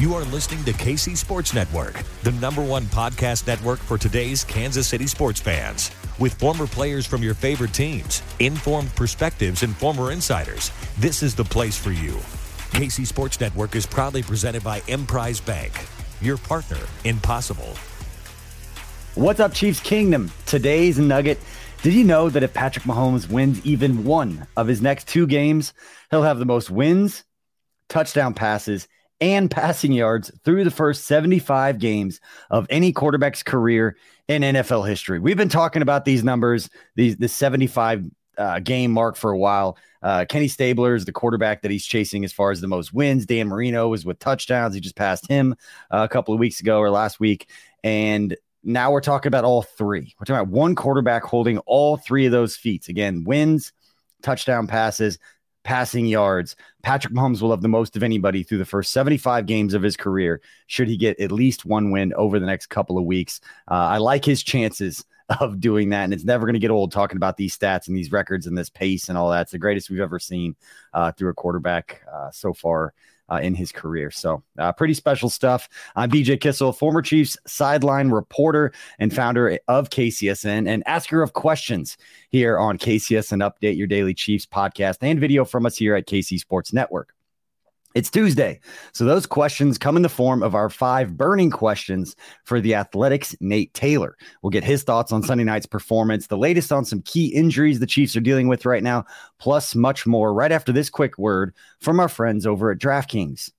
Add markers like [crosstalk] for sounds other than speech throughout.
You are listening to KC Sports Network, the number one podcast network for today's Kansas City sports fans. With former players from your favorite teams, informed perspectives, and former insiders, this is the place for you. KC Sports Network is proudly presented by Emprise Bank, your partner in possible. What's up, Chiefs Kingdom? Today's nugget. Did you know that if Patrick Mahomes wins even one of his next two games, he'll have the most wins, touchdown passes, and passing yards through the first 75 games of any quarterback's career in NFL history. We've been talking about these numbers, these the 75 uh, game mark for a while. Uh, Kenny Stabler is the quarterback that he's chasing as far as the most wins. Dan Marino is with touchdowns. He just passed him uh, a couple of weeks ago or last week. And now we're talking about all three. We're talking about one quarterback holding all three of those feats. Again, wins, touchdown passes, passing yards. Patrick Mahomes will have the most of anybody through the first 75 games of his career, should he get at least one win over the next couple of weeks. Uh, I like his chances of doing that. And it's never going to get old talking about these stats and these records and this pace and all that. It's the greatest we've ever seen uh, through a quarterback uh, so far uh, in his career. So, uh, pretty special stuff. I'm BJ Kissel, former Chiefs sideline reporter and founder of KCSN and asker of questions here on KCSN Update, your daily Chiefs podcast and video from us here at KC Sports Network. It's Tuesday. So those questions come in the form of our five burning questions for the Athletic's Nate Taylor. We'll get his thoughts on Sunday night's performance, the latest on some key injuries the Chiefs are dealing with right now, plus much more right after this quick word from our friends over at DraftKings.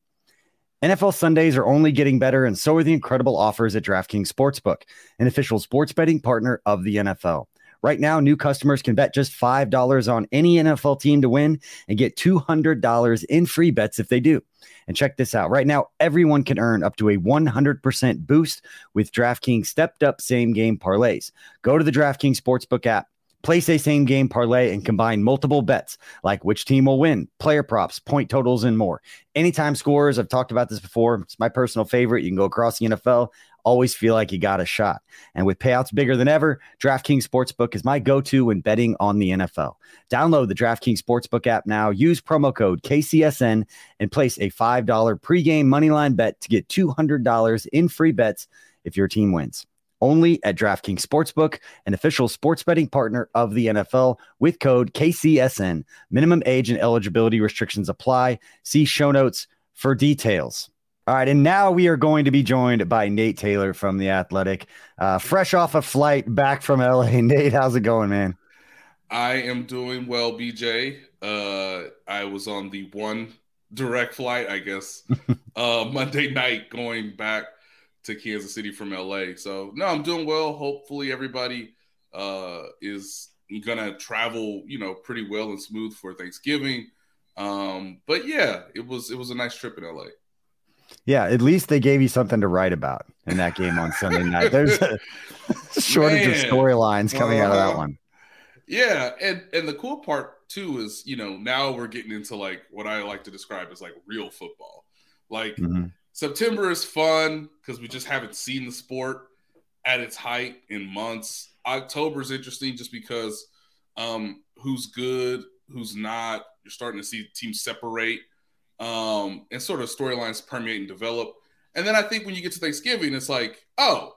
NFL Sundays are only getting better, and so are the incredible offers at DraftKings Sportsbook, an official sports betting partner of the NFL. Right now, new customers can bet just $5 on any NFL team to win and get $200 in free bets if they do. And check this out. Right now, everyone can earn up to a 100% boost with DraftKings stepped up same game parlays. Go to the DraftKings Sportsbook app Place a same game parlay and combine multiple bets like which team will win, player props, point totals, and more. Anytime scores, I've talked about this before. It's my personal favorite. You can go across the NFL, always feel like you got a shot. And with payouts bigger than ever, DraftKings Sportsbook is my go to when betting on the NFL. Download the DraftKings Sportsbook app now, use promo code KCSN, and place a $5 pregame moneyline bet to get $200 in free bets if your team wins only at DraftKings Sportsbook, an official sports betting partner of the NFL with code KCSN. Minimum age and eligibility restrictions apply. See show notes for details. All right, and now we are going to be joined by Nate Taylor from The Athletic, uh, fresh off a flight back from LA. [laughs] Nate, how's it going, man? I am doing well, BJ. Uh, I was on the one direct flight, I guess, [laughs] uh, Monday night going back – to Kansas City from LA. So no, I'm doing well. Hopefully everybody uh, is gonna travel, you know, pretty well and smooth for Thanksgiving. Um, but yeah, it was it was a nice trip in LA. Yeah, at least they gave you something to write about in that game on Sunday night. There's a [laughs] [laughs] shortage Man. of storylines coming uh, out of that uh-huh. one. Yeah, and and the cool part too is, you know, now we're getting into like what I like to describe as like real football. Like mm-hmm. September is fun because we just haven't seen the sport at its height in months. October is interesting just because um, who's good, who's not. You're starting to see teams separate um, and sort of storylines permeate and develop. And then I think when you get to Thanksgiving, it's like, oh,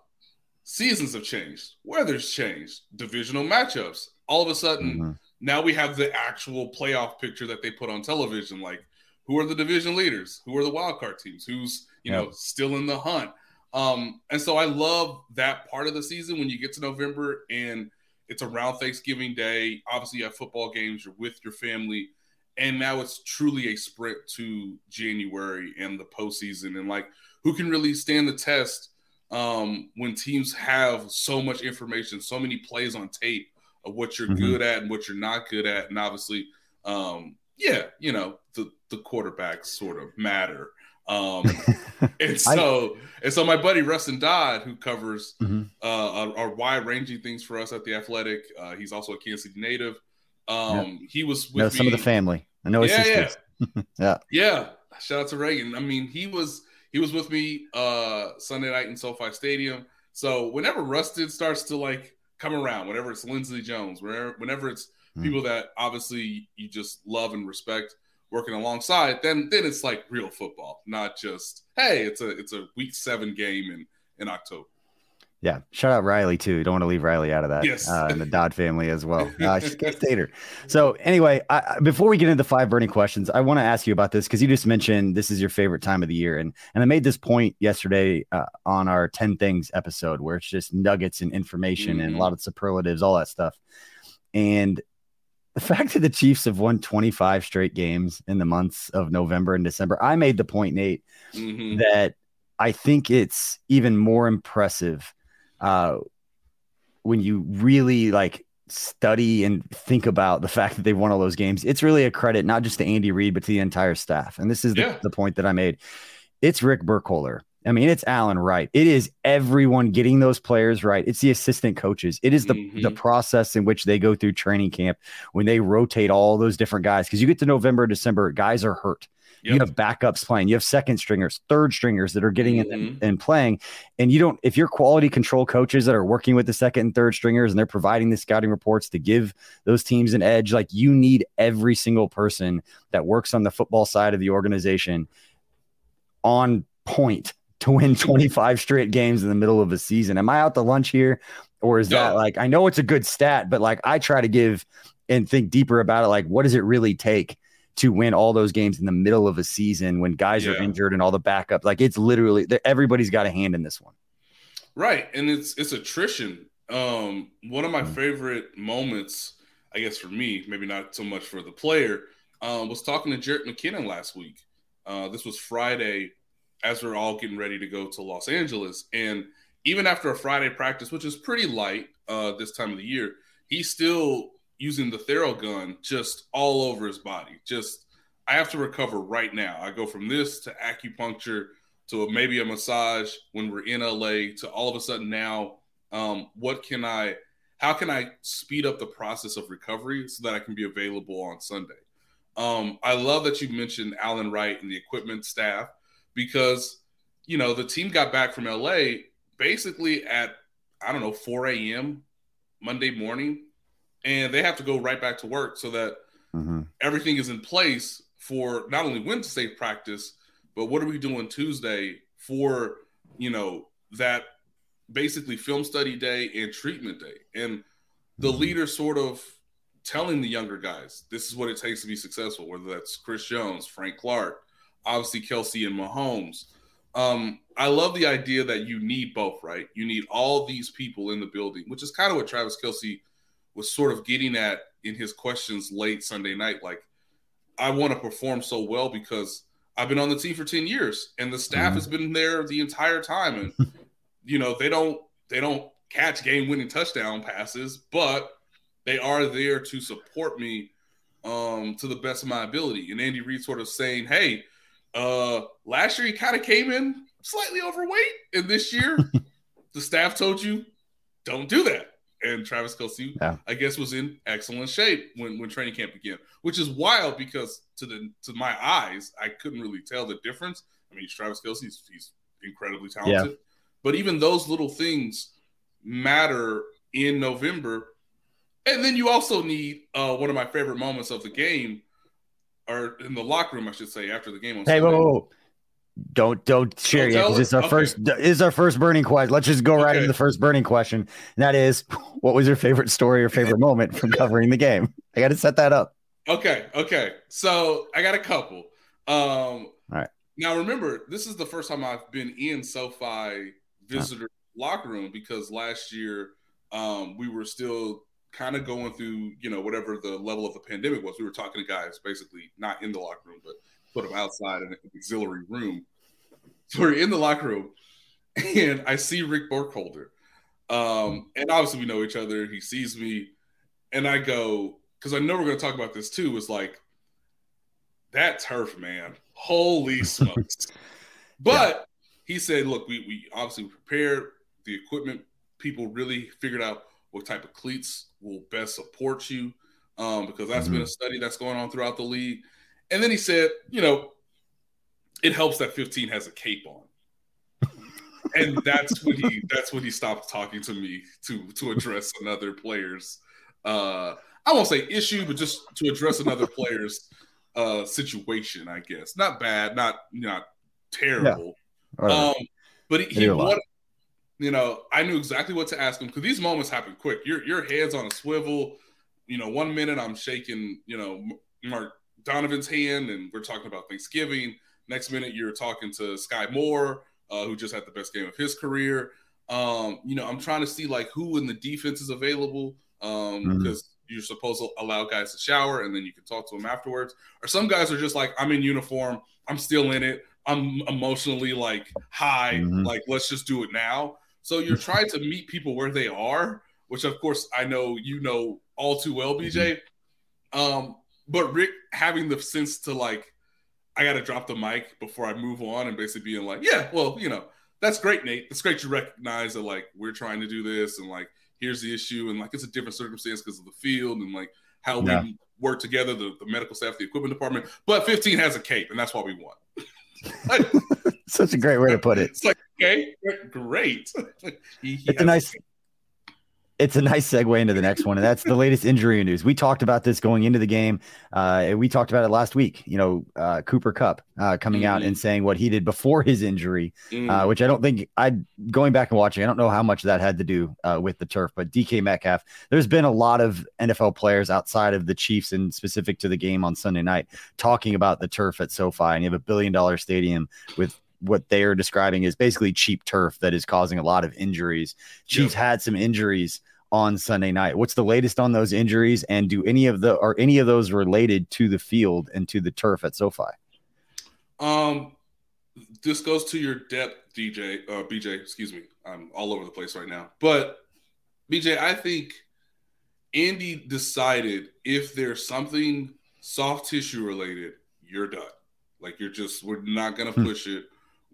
seasons have changed, weather's changed, divisional matchups. All of a sudden, mm-hmm. now we have the actual playoff picture that they put on television. Like, who are the division leaders? Who are the wild card teams? Who's you yep. know still in the hunt? Um, and so I love that part of the season when you get to November and it's around Thanksgiving Day. Obviously, you have football games, you're with your family, and now it's truly a sprint to January and the postseason. And like, who can really stand the test um, when teams have so much information, so many plays on tape of what you're mm-hmm. good at and what you're not good at, and obviously, um, yeah, you know, the the quarterbacks sort of matter. Um, [laughs] and so, I, and so my buddy Rustin Dodd, who covers mm-hmm. uh, our, wide ranging things for us at the Athletic, uh, he's also a Kansas City native. Um, he was with some of the family. I know his yeah, sisters. Yeah. [laughs] yeah, yeah. Shout out to Reagan. I mean, he was he was with me uh Sunday night in SoFi Stadium. So whenever Rustin starts to like come around, whenever it's Lindsay Jones, whenever whenever it's mm. people that obviously you just love and respect, working alongside, then then it's like real football, not just hey, it's a it's a week seven game in in October. Yeah, shout out Riley too. You Don't want to leave Riley out of that. Yes, uh, and the Dodd family as well. [laughs] Uh, she's a Stater. So anyway, I, before we get into the five burning questions, I want to ask you about this because you just mentioned this is your favorite time of the year, and and I made this point yesterday uh, on our ten things episode where it's just nuggets and information mm-hmm. and a lot of superlatives, all that stuff. And the fact that the Chiefs have won 25 straight games in the months of November and December, I made the point, Nate, mm-hmm. that I think it's even more impressive uh, when you really like study and think about the fact that they won all those games. It's really a credit, not just to Andy Reid, but to the entire staff. And this is the, yeah. the point that I made. It's Rick Burkholder I mean, it's Alan Wright. It is everyone getting those players right. It's the assistant coaches. It is the, mm-hmm. the process in which they go through training camp when they rotate all those different guys. Because you get to November, December, guys are hurt. Yep. You have backups playing. You have second stringers, third stringers that are getting mm-hmm. in and playing. And you don't, if you're quality control coaches that are working with the second and third stringers and they're providing the scouting reports to give those teams an edge, like you need every single person that works on the football side of the organization on point to win 25 straight games in the middle of a season. Am I out to lunch here? Or is no. that like, I know it's a good stat, but like I try to give and think deeper about it. Like, what does it really take to win all those games in the middle of a season when guys yeah. are injured and all the backups. Like, it's literally everybody's got a hand in this one. Right. And it's, it's attrition. Um, one of my mm-hmm. favorite moments, I guess for me, maybe not so much for the player, um, was talking to Jerick McKinnon last week. Uh, this was Friday as we're all getting ready to go to Los Angeles. And even after a Friday practice, which is pretty light uh, this time of the year, he still using the Theragun just all over his body. Just, I have to recover right now. I go from this to acupuncture to maybe a massage when we're in LA to all of a sudden now, um, what can I, how can I speed up the process of recovery so that I can be available on Sunday? Um, I love that you mentioned Alan Wright and the equipment staff because you know the team got back from LA basically at I don't know 4 a.m. Monday morning, and they have to go right back to work so that mm-hmm. everything is in place for not only Wednesday practice, but what are we doing Tuesday for you know that basically film study day and treatment day, and the mm-hmm. leader sort of telling the younger guys this is what it takes to be successful, whether that's Chris Jones, Frank Clark, obviously Kelce and Mahomes. Um, I love the idea that you need both, right? You need all these people in the building, which is kind of what Travis Kelce was sort of getting at in his questions late Sunday night. Like, I want to perform so well because I've been on the team for 10 years and the staff mm-hmm. has been there the entire time. And, [laughs] you know, they don't they don't catch game winning touchdown passes, but they are there to support me um, to the best of my ability. And Andy Reid sort of saying, hey, uh, last year he kind of came in slightly overweight, and this year [laughs] the staff told you don't do that. And Travis Kelce, yeah. I guess, was in excellent shape when, when training camp began, which is wild because to the to my eyes, I couldn't really tell the difference. I mean, Travis Kelce, he's, he's incredibly talented, yeah. but even those little things matter in November. And then you also need uh, one of my favorite moments of the game or in the locker room, I should say, after the game. On hey, whoa, whoa, whoa, Don't don't share Don't yet because it's our Okay. first is our first burning question. Let's just go right into the first burning question. And that is, what was your favorite story or favorite moment from [laughs] covering the game? I got to set that up. Okay, okay. So I got a couple. Um right. now remember, this is the first time I've been in SoFi visitor locker room because last year um we were still kind of going through, you know, whatever the level of the pandemic was. We were talking to guys basically not in the locker room, but put them outside in an auxiliary room. So we're in the locker room and I see Rick Burkholder. Um, and obviously we know each other. He sees me, and I go, because I know we're gonna talk about this too, is like that turf, man. Holy smokes. [laughs] but he said, look, we we obviously prepared the equipment, people really figured out what type of cleats will best support you. Um, because that's been a study that's going on throughout the league. And then he said, you know, it helps that 15 has a cape on. and that's when he that's when he stopped talking to me to to address another player's uh I won't say issue, but just to address another player's uh situation, I guess. Not bad, not not terrible. Right. Um but he, he wanted you know, I knew exactly what to ask him because these moments happen quick. Your your head's on a swivel. You know, one minute I'm shaking, you know, Mark Donovan's hand, and we're talking about Thanksgiving. Next minute, you're talking to Sky Moore, uh, who just had the best game of his career. Um, you know, I'm trying to see like who in the defense is available um, Mhm. because you're supposed to allow guys to shower and then you can talk to them afterwards. Or some guys are just like, I'm in uniform, I'm still in it, I'm emotionally like high, Mhm. like let's just do it now. So you're [laughs] trying to meet people where they are, which of course I know you know all too well, BJ. Um, but Rick having the sense to like, I got to drop the mic before I move on, and basically being like, yeah, well, you know, that's great, Nate. It's great you recognize that like we're trying to do this, and like here's the issue, and like it's a different circumstance because of the field and like how Yeah. we work together, the, the medical staff, the equipment department. But 15 has a cape, and that's why we want. Like, [laughs] Such a great way to put it. it's like okay, great. [laughs] He- he It's a nice cape. It's a nice segue into the next one, and that's the latest injury news. We talked about this going into the game. Uh, we talked about it last week. You know, uh, Cooper Kupp uh, coming out Mhm. and saying what he did before his injury, Mm. uh, which I don't think I going back and watching. I don't know how much that had to do uh, with the turf, but DK Metcalf. There's been a lot of NFL players outside of the Chiefs and specific to the game on Sunday night talking about the turf at SoFi, and you have a billion dollar stadium with what they are describing is basically cheap turf that is causing a lot of injuries. Chiefs had some injuries on Sunday night. What's the latest on those injuries, and do any of the are any of those related to the field and to the turf at SoFi? Um, this goes to your depth, DJ, uh, BJ. Excuse me, I'm all over the place right now. But BJ, I think Andy decided if there's something soft tissue related, you're done. Like you're just, we're not gonna Hmm. push it.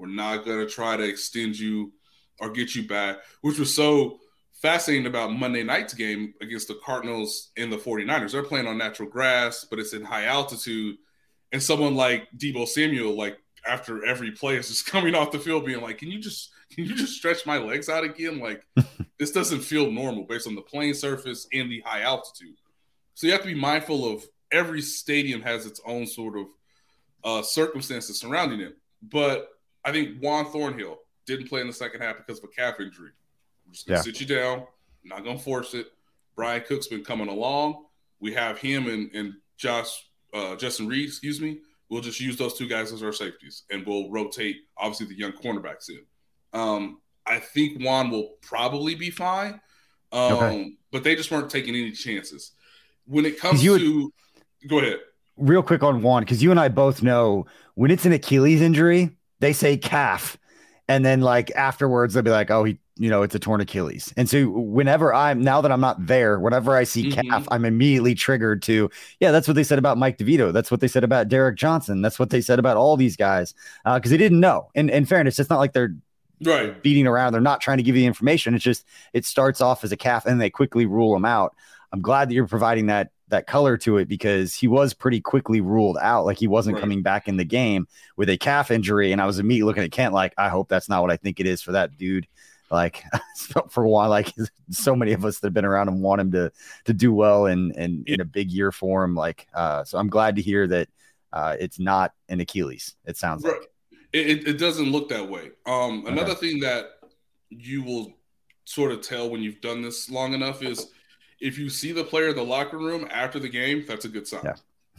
We're not gonna try to extend you or get you back, which was so fascinating about Monday night's game against the Cardinals and the 49ers. They're playing on natural grass, but it's in high altitude and someone like Deebo Samuel, like after every play, is just [laughs] coming off the field, being like, "Can you just can you just stretch my legs out again? Like [laughs] this doesn't feel normal based on the playing surface and the high altitude." So you have to be mindful of every stadium has its own sort of uh, circumstances surrounding it. But I think Juan Thornhill didn't play in the second half because of a calf injury. I'm just gonna Yeah. sit you down. I'm not gonna force it. Bryan Cook's been coming along. We have him and, and Josh uh, Justin Reid, excuse me. We'll just use those two guys as our safeties, and we'll rotate obviously the young cornerbacks in. Um, I think Juan will probably be fine, um, Okay. but they just weren't taking any chances. When it comes you to, go ahead. Real quick on Juan, because you and I both know when it's an Achilles injury, they say calf, and then like afterwards they'll be like, "Oh, he, you know, it's a torn Achilles." And so whenever I'm now that I'm not there, whenever I see Mhm. calf, I'm immediately triggered to, yeah, that's what they said about Mike DeVito. That's what they said about Derrick Johnson. That's what they said about all these guys because they didn't know. And in fairness, it's not like they're Right. beating around. They're not trying to give you the information. It's just it starts off as a calf and they quickly rule them out. I'm glad that you're providing that that color to it because he was pretty quickly ruled out. Like he wasn't Right. coming back in the game with a calf injury. And I was immediately looking at Kent like, I hope that's not what I think it is for that dude. Like [laughs] for a while, like [laughs] so many of us that have been around him want him to to do well and and in a big year for him. Like uh, so I'm glad to hear that uh, it's not an Achilles. It sounds Right. like It, it doesn't look that way. Um, another okay. thing that you will sort of tell when you've done this long enough is if you see the player in the locker room after the game, that's a good sign. Yeah.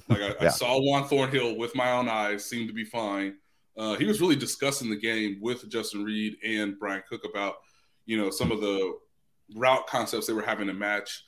Like I, yeah. I, saw Juan Thornhill with my own eyes, seemed to be fine. Uh, he was really discussing the game with Justin Reid and Bryan Cook about, you know, some of the route concepts they were having to match.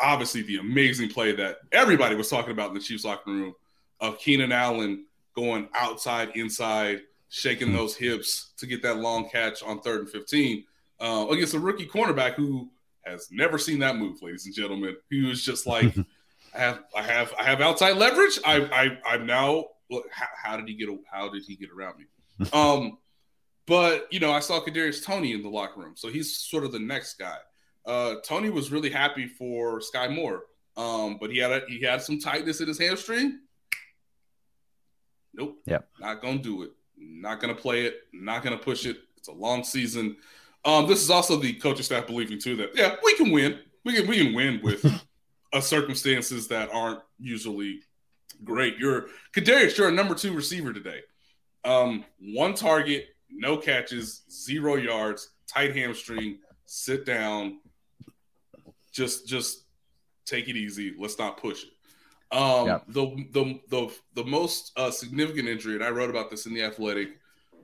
Obviously, the amazing play that everybody was talking about in the Chiefs locker room of Keenan Allen going outside, inside, shaking mm-hmm. those hips to get that long catch on third and 15 uh, against a rookie cornerback who has never seen that move, ladies and gentlemen. He was just like, [laughs] I have, I have, I have outside leverage. I, I, I'm now. Look, how, how did he get? How did he get around me? [laughs] Um, but you know, I saw Kadarius Toney in the locker room, so he's sort of the next guy. Uh, Toney was really happy for Sky Moore, um, but he had a, he had some tightness in his hamstring. Nope. Yeah. Not gonna do it. Not gonna play it. Not gonna push it. It's a long season. Um, this is also the coaching staff believing too that yeah, we can win. We can we can win with [laughs] uh, circumstances that aren't usually great. You're Kadarius, you're a number two receiver today. Um, one target, no catches, zero yards, tight hamstring, sit down. Just just take it easy. Let's not push it. Um, yep. the the the the most uh, significant injury, and I wrote about this in the Athletic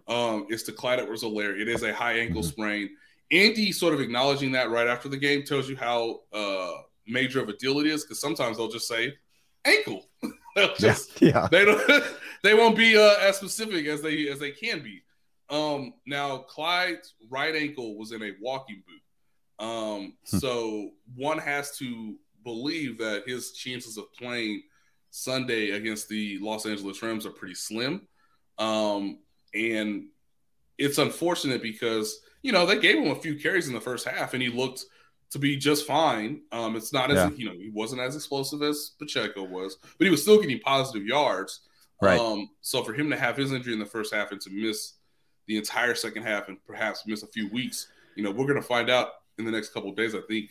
um, is to Clyde Edwards-Helaire. It is a high ankle mm-hmm. sprain. Andy sort of acknowledging that right after the game tells you how uh, major of a deal it is because sometimes they'll just say ankle. [laughs] just, yeah, [laughs] yeah, They don't. [laughs] they won't be uh, as specific as they as they can be. Um, now Clyde's right ankle was in a walking boot. Um, hmm. so one has to believe that his chances of playing Sunday against the Los Angeles Rams are pretty slim. Um, and it's unfortunate because, you know, they gave him a few carries in the first half and he looked to be just fine. Um, it's not as, yeah. you know, he wasn't as explosive as Pacheco was, but he was still getting positive yards. Right. Um, so for him to have his injury in the first half and to miss the entire second half and perhaps miss a few weeks, you know, we're going to find out in the next couple of days, I think,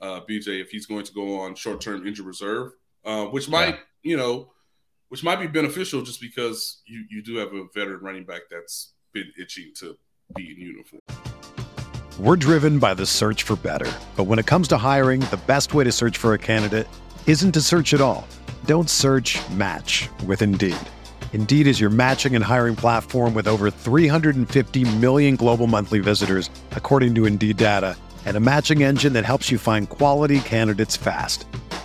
uh, BJ, if he's going to go on short term injury reserve, uh, which might, yeah. you know, which might be beneficial just because you, you do have a veteran running back that's been itching to be in uniform. We're driven by the search for better. But when it comes to hiring, the best way to search for a candidate isn't to search at all. Don't search match with Indeed. Indeed is your matching and hiring platform with over 350 million global monthly visitors, according to Indeed data, and a matching engine that helps you find quality candidates fast.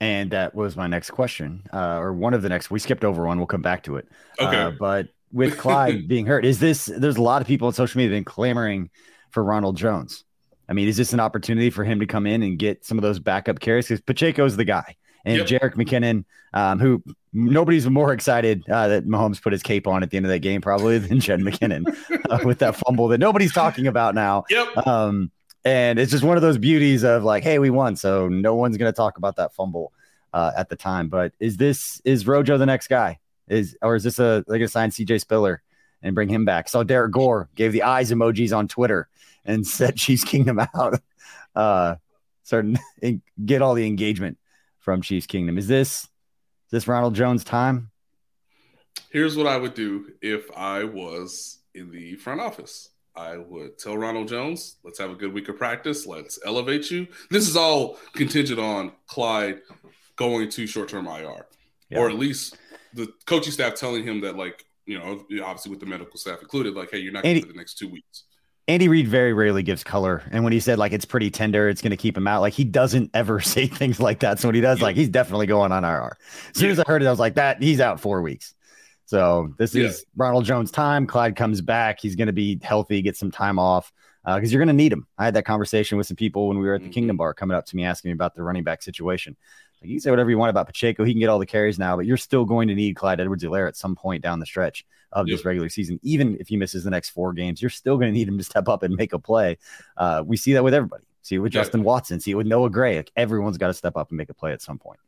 And that was my next question, uh, or one of the next. We skipped over one. We'll come back to it. Okay. Uh, but with [laughs] Clyde being hurt, is this? There's a lot of people on social media been clamoring for Ronald Jones. I mean, is this an opportunity for him to come in and get some of those backup carries? Because Pacheco's the guy, and yep. Jerick McKinnon, um, who nobody's more excited uh, that Mahomes put his cape on at the end of that game, probably than Jed McKinnon [laughs] uh, with that fumble that nobody's talking about now. Yep. Um, and it's just one of those beauties of like, hey, we won, so no one's going to talk about that fumble uh, at the time. But is this is Rojo the next guy? Is or is this a going to sign CJ Spiller and bring him back? So Derrick Gore gave the eyes emojis on Twitter and [laughs] said Chiefs Kingdom out. [laughs] Uh, certain [laughs] get all the engagement from Chiefs Kingdom. Is this is this Ronald Jones time? Here's what I would do if I was in the front office. I would tell Ronald Jones, let's have a good week of practice. Let's elevate you. This is all contingent on Clyde going to short term IR, yeah. or at least the coaching staff telling him that, like, you know, obviously with the medical staff included, like, hey, you're not going to the next two weeks. Andy Reid very rarely gives color. And when he said like it's pretty tender, it's going to keep him out, like he doesn't ever [laughs] say things like that. So when he does, yeah. like he's definitely going on IR. As soon yeah. as I heard it, I was like, that he's out four weeks. So this yeah. is Ronald Jones' time. Clyde comes back. He's going to be healthy, get some time off because uh, you're going to need him. I had that conversation with some people when we were at the mm-hmm. Kingdom Bar coming up to me asking me about the running back situation. Like you can say whatever you want about Pacheco. He can get all the carries now, but you're still going to need Clyde Edwards-Helaire at some point down the stretch of yep. this regular season. Even if he misses the next four games, you're still going to need him to step up and make a play. Uh, we see that with everybody. See it with yeah. Justin Watson. See it with Noah Gray. Like everyone's got to step up and make a play at some point.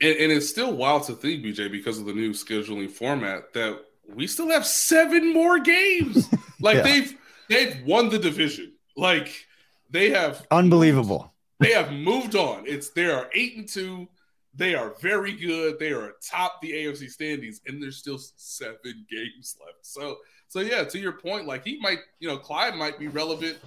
And, and it's still wild to think, BJ, because of the new scheduling format, that we still have seven more games. [laughs] like yeah. they've they've won the division. Like they have unbelievable. They have moved on. It's they are eight and two. They are very good. They are atop the AFC standings, and there's still seven games left. So, so yeah, to your point, like he might, you know, Clyde might be relevant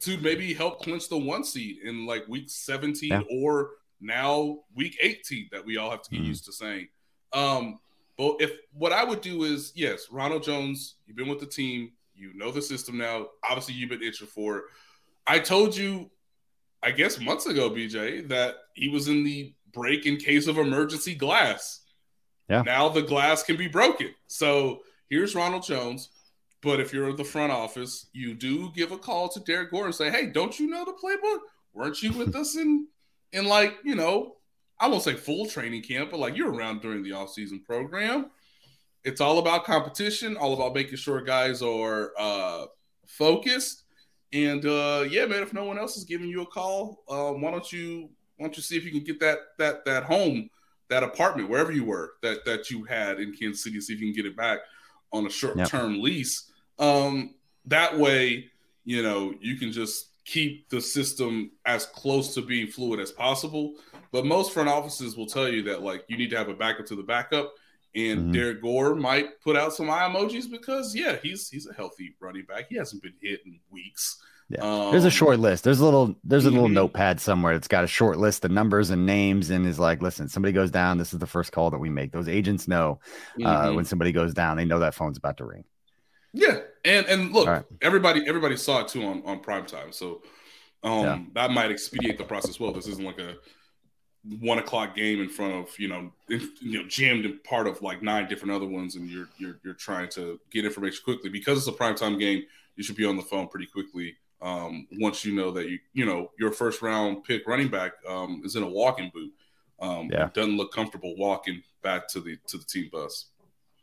to maybe help clinch the one seed in like week 17 yeah. or now week 18 that we all have to get mm-hmm. used to saying. Um, but if what I would do is, yes, Ronald Jones, you've been with the team, you know the system now. Obviously, you've been itching for it. I told you, I guess months ago, BJ, that he was in the break in case of emergency glass. Yeah. Now the glass can be broken. So here's Ronald Jones. But if you're in the front office, you do give a call to Derrick Gore and say, "Hey, don't you know the playbook? Weren't you with us in in like you know I won't say full training camp, but like you're around during the off-season program. It's all about competition, all about making sure guys are uh, focused. And uh, yeah, man, if no one else is giving you a call, uh, why don't you why don't you see if you can get that that that home, that apartment, wherever you were that that you had in Kansas City, see if you can get it back on a short-term yep. lease. Um, that way, you know, you can just keep the system as close to being fluid as possible. But most front offices will tell you that like you need to have a backup to the backup. And mm-hmm. Derrick Gore might put out some eye emojis because yeah, he's he's a healthy running back. He hasn't been hit in weeks. Yeah. Um, there's a short list. There's a little there's a little mm-hmm. notepad somewhere that's got a short list of numbers and names and is like, listen, somebody goes down. This is the first call that we make. Those agents know uh, mm-hmm. when somebody goes down, they know that phone's about to ring. Yeah, and and look, right. everybody everybody saw it too on on prime time, so um, yeah. that might expedite the process. Well, this isn't like a one o'clock game in front of you know in, you know jammed in part of like nine different other ones, and you're you're you're trying to get information quickly because it's a prime time game. You should be on the phone pretty quickly um, once you know that you you know your first round pick running back um, is in a walking boot. Um, yeah, doesn't look comfortable walking back to the to the team bus.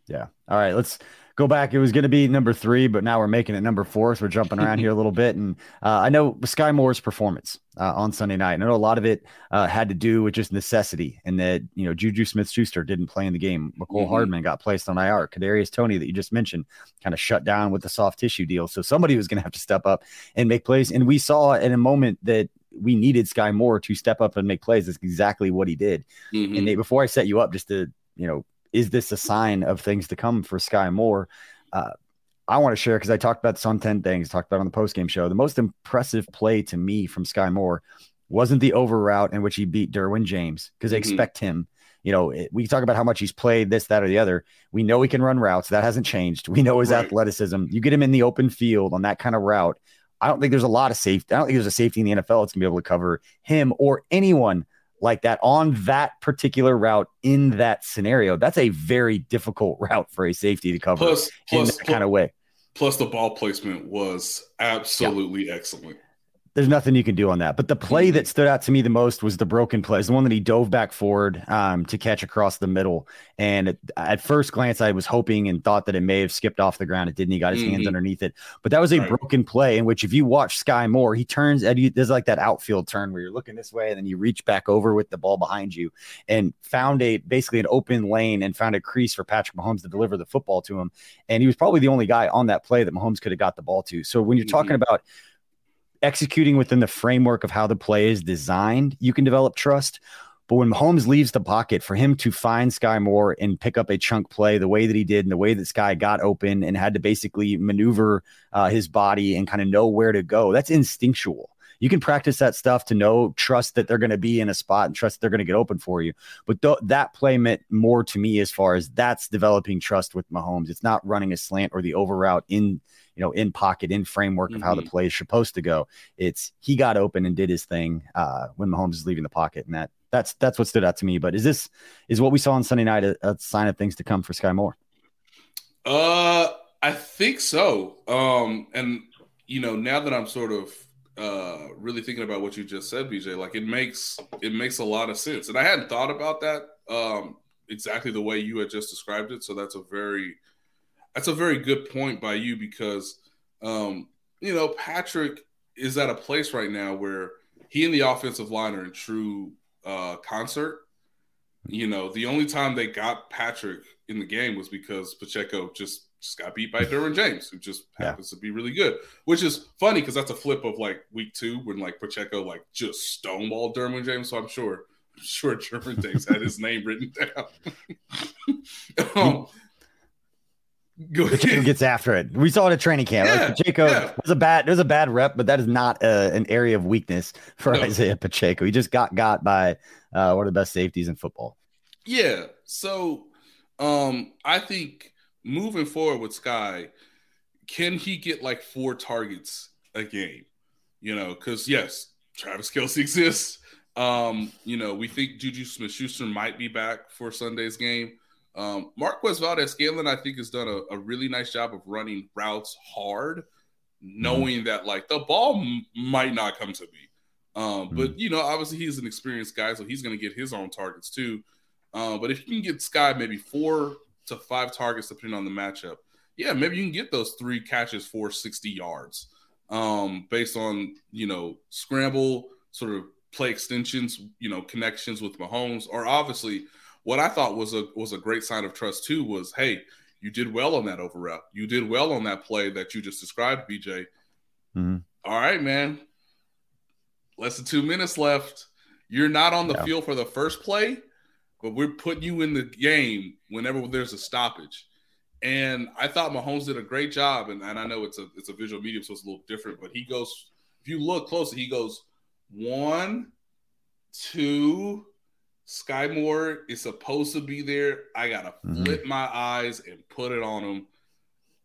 Yeah. All right. Let's go back. It was going to be number three, but now we're making it number four. So we're jumping around here a little bit. And uh, I know Sky Moore's performance uh, on Sunday night. I know a lot of it uh, had to do with just necessity and that, you know, Juju Smith Schuster didn't play in the game. Mecole mm-hmm. Hardman got placed on IR. Kadarius Toney, that you just mentioned, kind of shut down with the soft tissue deal. So somebody was going to have to step up and make plays. And we saw in a moment that we needed Sky Moore to step up and make plays. That's exactly what he did. Mm-hmm. And they, before I set you up, just to, you know, is this a sign of things to come for Sky Moore? Uh, I want to share because I talked about this on 10 things, talked about on the post game show. The most impressive play to me from Sky Moore wasn't the over route in which he beat Derwin James because they mm-hmm. expect him. You know, it, we talk about how much he's played this, that, or the other. We know he can run routes. That hasn't changed. We know his right. athleticism. You get him in the open field on that kind of route. I don't think there's a lot of safety. I don't think there's a safety in the NFL that's going to be able to cover him or anyone like that on that particular route in that scenario. That's a very difficult [laughs] route for a safety to cover plus, in plus, that kind of way. Plus, the ball placement was absolutely yeah. excellent there's nothing you can do on that. But the play mm-hmm. that stood out to me the most was the broken play. It's the one that he dove back forward um, to catch across the middle. And at, at, first glance, I was hoping and thought that it may have skipped off the ground. It didn't. He got his mm-hmm. hands underneath it. But that was a right. broken play in which, if you watch Sky Moore, he turns and there's like that outfield turn where you're looking this way and then you reach back over with the ball behind you and found a basically an open lane and found a crease for Patrick Mahomes to deliver the football to him. And he was probably the only guy on that play that Mahomes could have got the ball to. So when you're mm-hmm. talking about executing within the framework of how the play is designed, you can develop trust. But when Mahomes leaves the pocket, for him to find Sky Moore and pick up a chunk play the way that he did and the way that Sky got open and had to basically maneuver uh, his body and kind of know where to go, that's instinctual you can practice that stuff to know, trust that they're going to be in a spot and trust they're going to get open for you. But th- that play meant more to me as far as that's developing trust with Mahomes. It's not running a slant or the over route in, you know, in pocket, in framework of mm-hmm. how the mm-hmm. play is supposed to go. It's he got open and did his thing uh, when Mahomes is leaving the pocket, and that that's that's what stood out to me. But is this is what we saw on Sunday night a, a sign of things to come for Sky Moore? Uh, I think so. Um, and you know, now that I'm sort of uh, really thinking about what you just said, BJ, like it makes it makes a lot of sense, and I hadn't thought about that um, exactly the way you had just described it. So that's a very that's a very good point by you because um, you know Patrick is at a place right now where he and the offensive line are in true uh, concert. You know, the only time they got Patrick in the game was because Pacheco just just got beat by Derwin James, who just happens yeah. to be really good. Which is funny because that's a flip of like week two when like Pacheco like just stonewalled Derwin James. So I'm sure, I'm sure Derwin James had his name written down. [laughs] um, Pacheco gets after it. We saw it at training camp. Yeah, like Pacheco yeah. was a bad, it was a bad rep, but that is not uh, an area of weakness for no. Isaiah Pacheco. He just got got by uh, one of the best safeties in football. Yeah. So um, I think moving forward with Sky, can he get like four targets a game? You know, because yes, Travis Kelce exists. Um, you know, we think Juju Smith Schuster might be back for Sunday's game. Um, Marquez Valdes-Scantling, I think, has done a, a, really nice job of running routes hard, knowing mm-hmm. that like the ball m- might not come to me. Um, mm-hmm. But you know, obviously he's an experienced guy, so he's going to get his own targets too. Uh, but if you can get Sky maybe four to five targets depending on the matchup. Yeah, maybe you can get those three catches for 60 yards um, based on, you know, scramble, sort of play extensions, you know, connections with Mahomes. Or obviously, what I thought was a was a great sign of trust too was, hey, you did well on that over route. You did well on that play that you just described, BJ. Mm-hmm. All right, man. Less than two minutes left. You're not on the yeah. field for the first play but we're putting you in the game whenever there's a stoppage. And I thought Mahomes did a great job. And, and I know it's a it's a visual medium, so it's a little different, but he goes, if you look closely, he goes one, two, Sky Moore is supposed to be there. I gotta mm-hmm. flip my eyes and put it on him.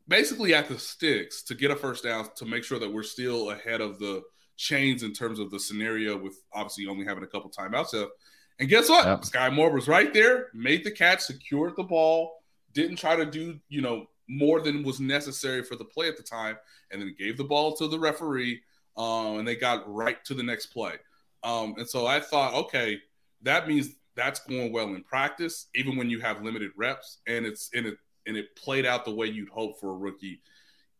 Basically at the sticks to get a first down to make sure that we're still ahead of the chains in terms of the scenario with obviously only having a couple timeouts left. And guess what? Yep. Sky Moore was right there, made the catch, secured the ball, didn't try to do, you know, more than was necessary for the play at the time, and then gave the ball to the referee, um, and they got right to the next play. Um, and so I thought, okay, that means that's going well in practice, even when you have limited reps, and it's in it and it played out the way you'd hope for a rookie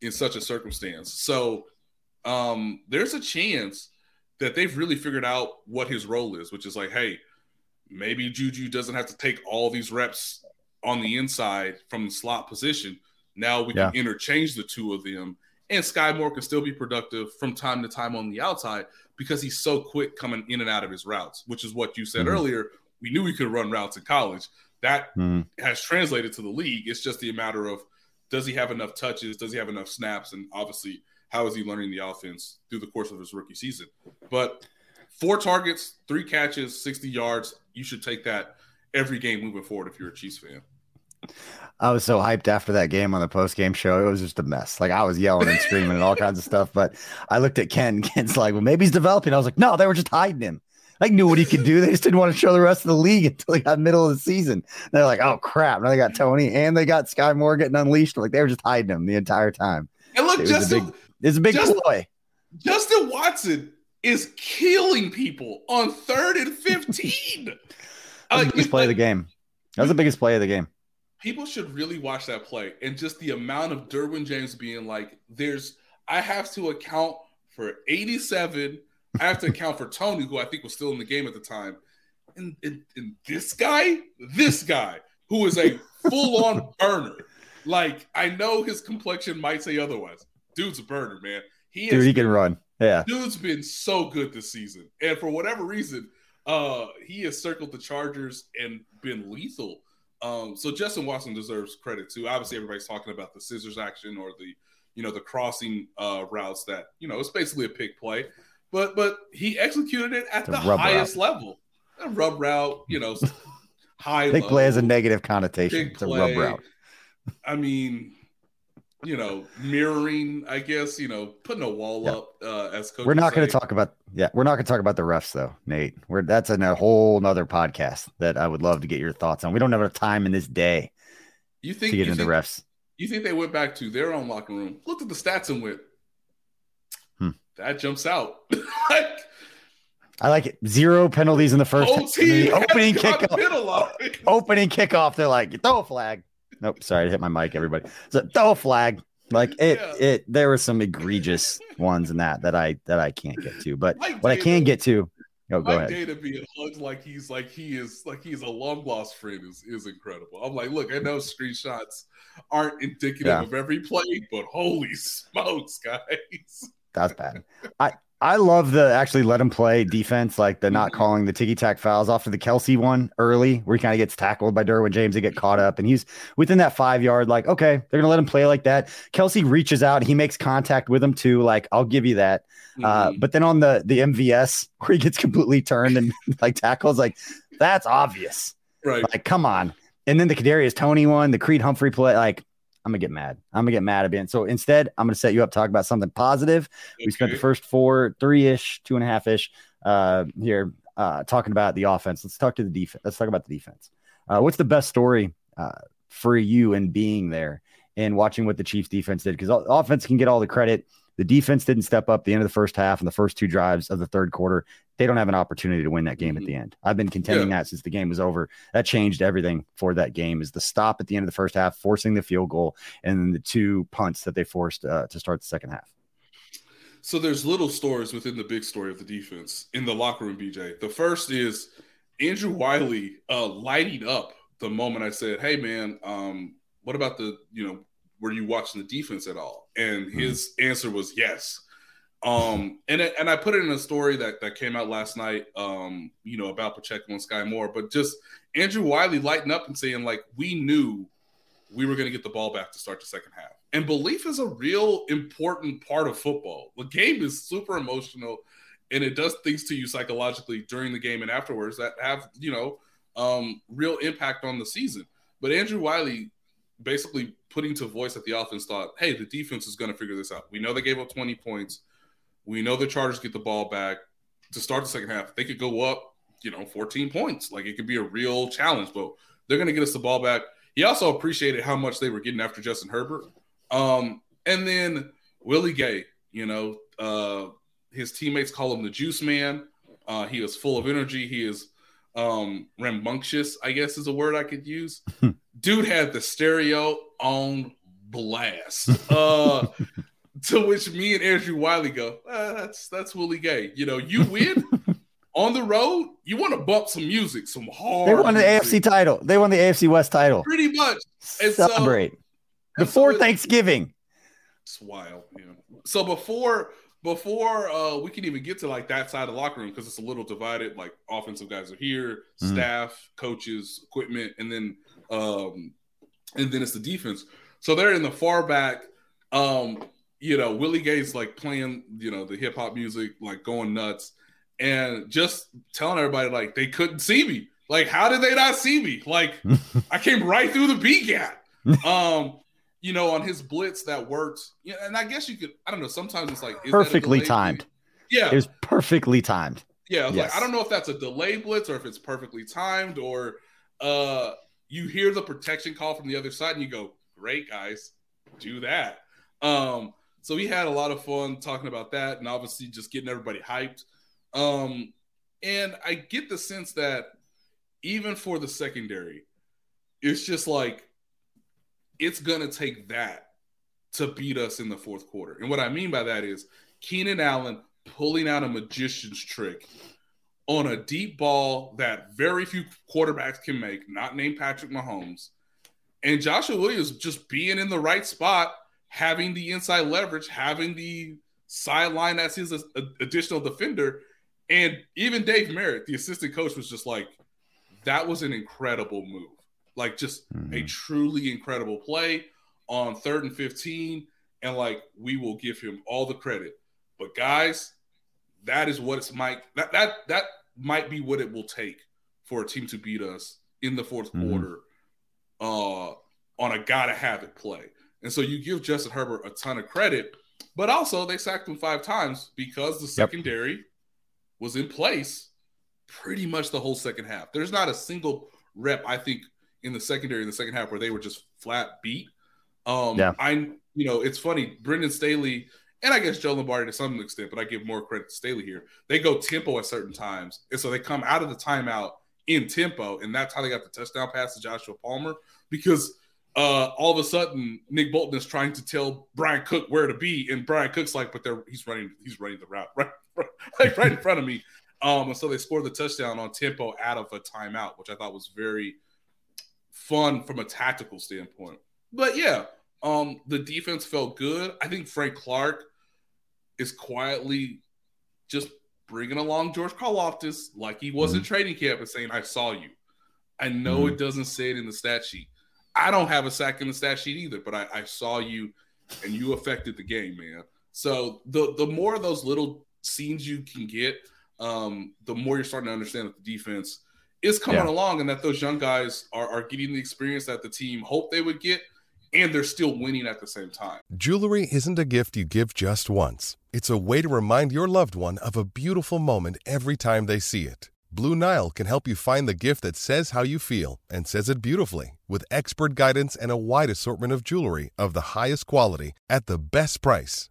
in such a circumstance. So um, there's a chance that they've really figured out what his role is, which is like, hey, maybe Juju doesn't have to take all these reps on the inside from the slot position. Now we yeah. can interchange the two of them, and Sky Moore can still be productive from time to time on the outside because he's so quick coming in and out of his routes, which is what you said mm-hmm. earlier. We knew he could run routes in college. That mm-hmm. has translated to the league. It's just the matter of does he have enough touches? Does he have enough snaps? And obviously, how is he learning the offense through the course of his rookie season? But four targets, three catches, 60 yards. You should take that every game moving forward if you're a Chiefs fan. I was so hyped after that game on the post game show. It was just a mess. Like I was yelling and screaming and all kinds of stuff. But I looked at Ken. [laughs] Ken's like, well, maybe he's developing. I was like, no, they were just hiding him. I knew what he could do. They just didn't want to show the rest of the league [laughs] until he got middle of the season. And they're like, oh crap. Now they got Toney and they got Sky Moore getting unleashed. Like they were just hiding him the entire time. And look, it Justin, it's a big Justin, ploy. Justin Watson is killing people on third and 15. [laughs] uh, the biggest play of the game. That was the biggest play of the game. People should really watch that play and just the amount of Derwin James being like, there's, I have to account for 87. I have to account for Toney, who I think was still in the game at the time. And, and, and this guy, this guy, who is a full on [laughs] burner. Like, I know his complexion might say otherwise. Dude's a burner, man. He Dude, he can run. Yeah. Dude's been so good this season. And for whatever reason, uh, he has circled the Chargers and been lethal. Um, so Justin Watson deserves credit too. Obviously, everybody's talking about the scissors action or the, you know, the crossing uh, routes that you know it's basically a pick play, but but he executed it at the, the highest route. level. A rub route, you know, [laughs] high. Pick play has a negative connotation. It's a rub route. I mean, you know, mirroring, I guess, you know, putting a wall yeah. up uh, as coach. We're not going to talk about, yeah, we're not going to talk about the refs though, Nate. We're that's in a whole nother podcast that I would love to get your thoughts on. We don't have enough time in this day. You think to get into think, refs? You think they went back to their own locker room, looked at the stats, and went, hmm. "That jumps out." [laughs] like, I like it. Zero penalties in the first opening kickoff. Opening kickoff, they're like, throw a flag. Nope, sorry, I hit my mic, everybody. So throw a flag. Like it, yeah. it. There were some egregious ones in that that I that I can't get to, but Mike what I can get to. Oh, go Mike ahead. Data being hugged like he's like he is like he's a long lost friend is is incredible. I'm like, look, I know screenshots aren't indicative yeah. of every play, but holy [laughs] smokes, guys. That's bad. I I love the actually let him play defense, like the not mm-hmm. calling the ticky tack fouls off after the Kelce one early, where he kind of gets tackled by Derwin James and get caught up, and he's within that five yard. Like, okay, they're gonna let him play like that. Kelce reaches out, he makes contact with him too. Like, I'll give you that. Uh, mm-hmm. Uh, but then on the the MVS [laughs] where he gets completely turned and [laughs] like tackles, like that's obvious. Right. Like, come on. And then the Kadarius Toney one, the Creed Humphrey play, like I'm gonna get mad. I'm gonna get mad again. So instead, I'm gonna set you up talk about something positive. We spent the first four, three ish, two and a half ish uh, here uh, talking about the offense. Let's talk to the defense. Let's talk about the defense. Uh, what's the best story uh, for you in being there and watching what the Chiefs defense did? Because offense can get all the credit. The defense didn't step up the end of the first half and the first two drives of the third quarter. They don't have an opportunity to win that game mm-hmm. at the end. I've been contending yeah. that since the game was over. That changed everything for that game. Is the stop at the end of the first half, forcing the field goal, and then the two punts that they forced uh, to start the second half. So there's little stories within the big story of the defense in the locker room. BJ, the first is Andrew Wylie uh, lighting up the moment I said, "Hey man, um, what about the you know were you watching the defense at all?" And mm-hmm. his mm-hmm. answer was yes. Um, and it, and I put it in a story that that came out last night. Um, you know about Pacheco and Skyy Moore, but just Andrew Wylie lighting up and saying like we knew we were going to get the ball back to start the second half. And belief is a real important part of football. The game is super emotional, and it does things to you psychologically during the game and afterwards that have you know um, real impact on the season. But Andrew Wylie basically putting to voice that the offense thought, hey, the defense is going to figure this out. We know they gave up 20 points. We know the Chargers get the ball back to start the second half. They could go up, you know, 14 points. Like it could be a real challenge, but they're going to get us the ball back. He also appreciated how much they were getting after Justin Herbert. Um, and then Willie Gay, you know, uh, his teammates call him the juice man. Uh, he is full of energy. He is um, rambunctious, I guess is a word I could use. [laughs] Dude had the stereo on blast. Uh, [laughs] to which me and Andrew Wylie go, ah, that's that's Willie Gay. You know, you win [laughs] on the road, you want to bump some music, some hard. They won the music. AFC title. They won the AFC West title. Pretty much. And Celebrate so, before so Thanksgiving. It's wild. Yeah. So before before uh, we can even get to like that side of the locker room because it's a little divided. Like offensive guys are here, mm-hmm. staff, coaches, equipment, and then um, and then it's the defense. So they're in the far back. Um, you know, Willie Gates like playing, you know, the hip hop music, like going nuts, and just telling everybody like they couldn't see me. Like, how did they not see me? Like, [laughs] I came right through the B gap. [laughs] Um, you know, on his blitz that worked. Yeah, and I guess you could. I don't know. Sometimes it's like perfectly timed. Yeah, it was perfectly timed. Yeah, yes. like I don't know if that's a delay blitz or if it's perfectly timed or uh you hear the protection call from the other side and you go, "Great guys, do that." Um, so we had a lot of fun talking about that, and obviously just getting everybody hyped. Um, and I get the sense that even for the secondary, it's just like it's gonna take that to beat us in the fourth quarter. And what I mean by that is Keenan Allen pulling out a magician's trick on a deep ball that very few quarterbacks can make, not named Patrick Mahomes, and Joshua Williams just being in the right spot, having the inside leverage, having the sideline as his additional defender, And even Dave Merritt, the assistant coach, was just like, that was an incredible move. Like, just mm-hmm. a truly incredible play on third and 15. And like, we will give him all the credit. But guys, that is what it's might that that that might be what it will take for a team to beat us in the 4th mm-hmm. quarter uh on a gotta have it play. And so you give Justin Herbert a ton of credit, but also they sacked him five times because the secondary yep. was in place pretty much the whole second half. There's not a single rep, I think, in the secondary in the second half where they were just flat beat. Um, yeah. I, you know, it's funny. Brandon Staley and I guess Joe Lombardi to some extent, but I give more credit to Staley here. They go tempo at certain times, and so they come out of the timeout in tempo, and that's how they got the touchdown pass to Joshua Palmer because uh, all of a sudden Nick Bolton is trying to tell Bryan Cook where to be, and Bryan Cook's like, but they're he's running he's running the route [laughs] right right, right in front of me. Um, and so they scored the touchdown on tempo out of a timeout, which I thought was very fun from a tactical standpoint. But yeah, um, the defense felt good. I think Frank Clark is quietly just bringing along George Karlaftis like he was mm-hmm. in training camp and saying, "I saw you." I know mm-hmm. it doesn't say it in the stat sheet, I don't have a sack in the stat sheet either, but I, I saw you and you affected the game, man. So the the more of those little scenes you can get, um, the more you're starting to understand that the defense is coming yeah. along and that those young guys are, are getting the experience that the team hoped they would get, and they're still winning at the same time. Jewelry isn't a gift you give just once. It's a way to remind your loved one of a beautiful moment every time they see it. Blue Nile can help you find the gift that says how you feel and says it beautifully with expert guidance and a wide assortment of jewelry of the highest quality at the best price.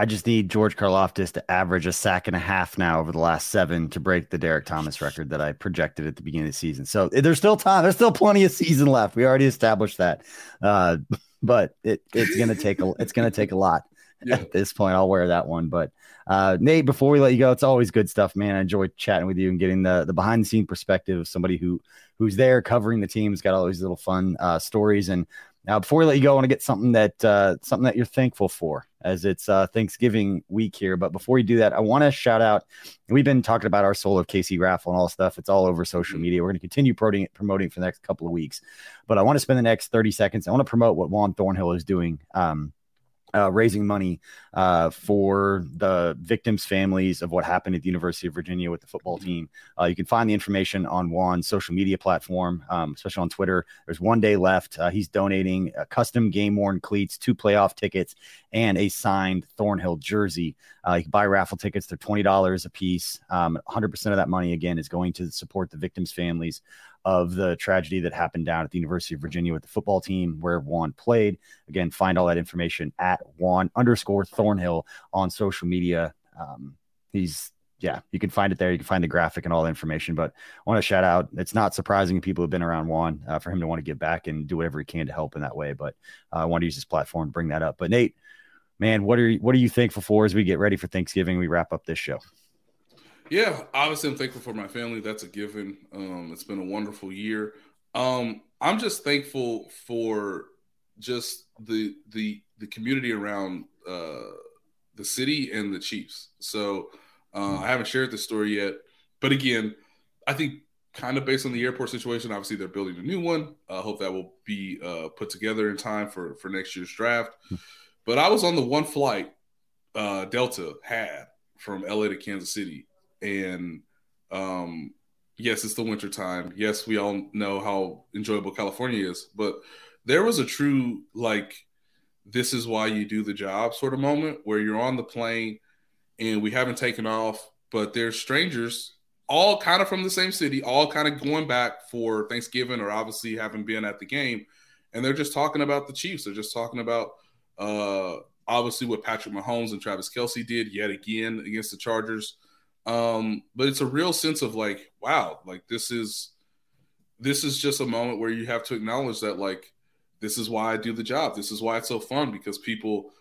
I just need George Karlaftis to average a sack and a half now over the last seven to break the Derrick Thomas record that I projected at the beginning of the season. So eh, there's still time. There's still plenty of season left. We already established that. Uh, [laughs] but it, it's gonna take a it's gonna take a lot [laughs] yeah. at this point. I'll wear that one. But uh, Nate, before we let you go, it's always good stuff, man. I enjoy chatting with you and getting the the behind the scene perspective of somebody who who's there covering the team's got all these little fun uh, stories. And now, before we let you go, I want to get something that uh, something that you're thankful for as it's uh, Thanksgiving week here. But before we do that, I want to shout out. We've been talking about our Soul of KC raffle and all stuff. It's all over social mm-hmm. media. We're going to continue promoting it, promoting for the next couple of weeks. But I want to spend the next 30 seconds. I want to promote what Juan Thornhill is doing. Um, uh, raising money uh, for the victims' families of what happened at the University of Virginia with the football mm-hmm. team. Uh, you can find the information on Juan's social media platform, um, especially on Twitter. There's one day left. Uh, he's donating custom game worn cleats, two playoff tickets, and a signed Thornhill jersey. Uh, you can buy raffle tickets; they're twenty dollars a piece. Um, 100% of that money again is going to support the victims' families of the tragedy that happened down at the University of Virginia with the football team where Juan played. Again, find all that information at Juan underscore Thornhill on social media. Um, he's yeah, you can find it there. You can find the graphic and all the information. But I want to shout out. It's not surprising people have been around Juan uh, for him to want to give back and do whatever he can to help in that way. But uh, I want to use this platform to bring that up. But Nate, man, what are you, what are you thankful for as we get ready for Thanksgiving? We wrap up this show. Yeah, obviously, I'm thankful for my family. That's a given. Um, it's been a wonderful year. Um, I'm just thankful for just the the the community around uh, the city and the Chiefs. So uh, I haven't shared this story yet, but again, I think kind of based on the airport situation. Obviously, they're building a new one. I uh, hope that will be uh, put together in time for for next year's draft. But I was on the one flight uh, Delta had from LA to Kansas City and um, yes, it's the winter time. Yes, we all know how enjoyable California is, but there was a true like this is why you do the job sort of moment where you're on the plane and we haven't taken off, but there's strangers all kind of from the same city, all kind of going back for Thanksgiving or obviously having been at the game. And they're just talking about the Chiefs. They're just talking about uh, obviously what Patrick Mahomes and Travis Kelce did yet again against the Chargers. Um, but it's a real sense of like, wow, like this is this is just a moment where you have to acknowledge that like this is why I do the job. This is why it's so fun because people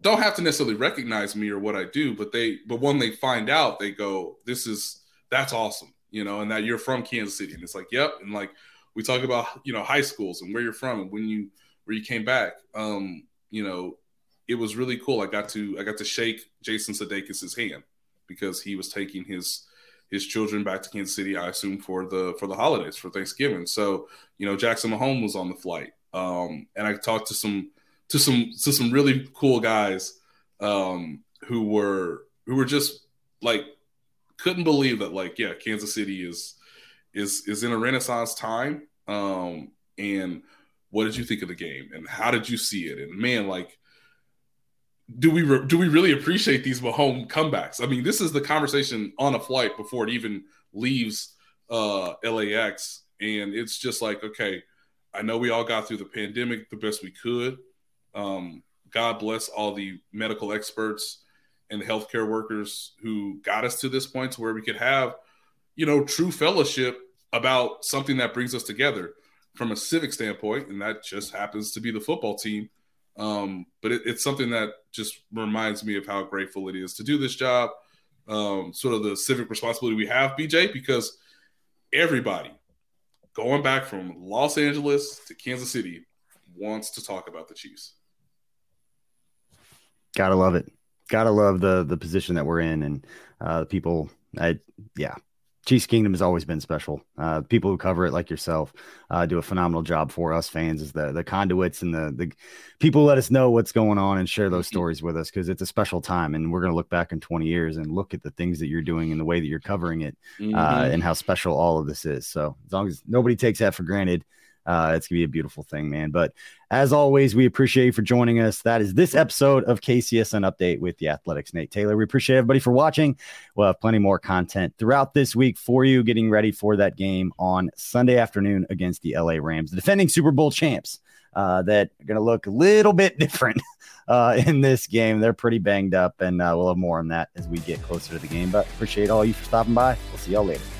don't have to necessarily recognize me or what I do, but they but when they find out, they go, This is that's awesome, you know, and that you're from Kansas City. And it's like, yep. And like we talk about, you know, high schools and where you're from and when you where you came back. Um, you know, it was really cool. I got to I got to shake Jason Sudeikis's hand because he was taking his his children back to Kansas City, I assume for the for the holidays for Thanksgiving. So, you know, Jackson Mahomes was on the flight. Um, and I talked to some to some to some really cool guys um, who were who were just like couldn't believe that like yeah Kansas City is is is in a renaissance time um, and what did you think of the game? And how did you see it? And man like do we re- do we really appreciate these Mahomes comebacks? I mean this is the conversation on a flight before it even leaves uh, LAX and it's just like okay I know we all got through the pandemic the best we could. Um, God bless all the medical experts and the healthcare workers who got us to this point to where we could have, you know, true fellowship about something that brings us together from a civic standpoint, and that just happens to be the football team. Um, but it, it's something that just reminds me of how grateful it is to do this job, um, sort of the civic responsibility we have, BJ, because everybody going back from Los Angeles to Kansas City wants to talk about the Chiefs. Gotta love it. Gotta love the the position that we're in, and uh, the people. I yeah, Chiefs Kingdom has always been special. Uh, people who cover it, like yourself, uh, do a phenomenal job for us fans as the the conduits and the the people let us know what's going on and share those mm-hmm. stories with us because it's a special time, and we're going to look back in 20 years and look at the things that you're doing and the way that you're covering it, uh, mm-hmm. uh, and how special all of this is. So as long as nobody takes that for granted, uh, it's gonna be a beautiful thing, man. But as always, we appreciate you for joining us. That is this episode of KCSN Update with the Athletic's Nate Taylor. We appreciate everybody for watching. We'll have plenty more content throughout this week for you, getting ready for that game on Sunday afternoon against the LA Rams, the defending Super Bowl champs. Uh, that are going to look a little bit [laughs] different uh, in this game. They're pretty banged up, and uh, we'll have more on that as we get closer to the game. But appreciate all you for stopping by. We'll see y'all later.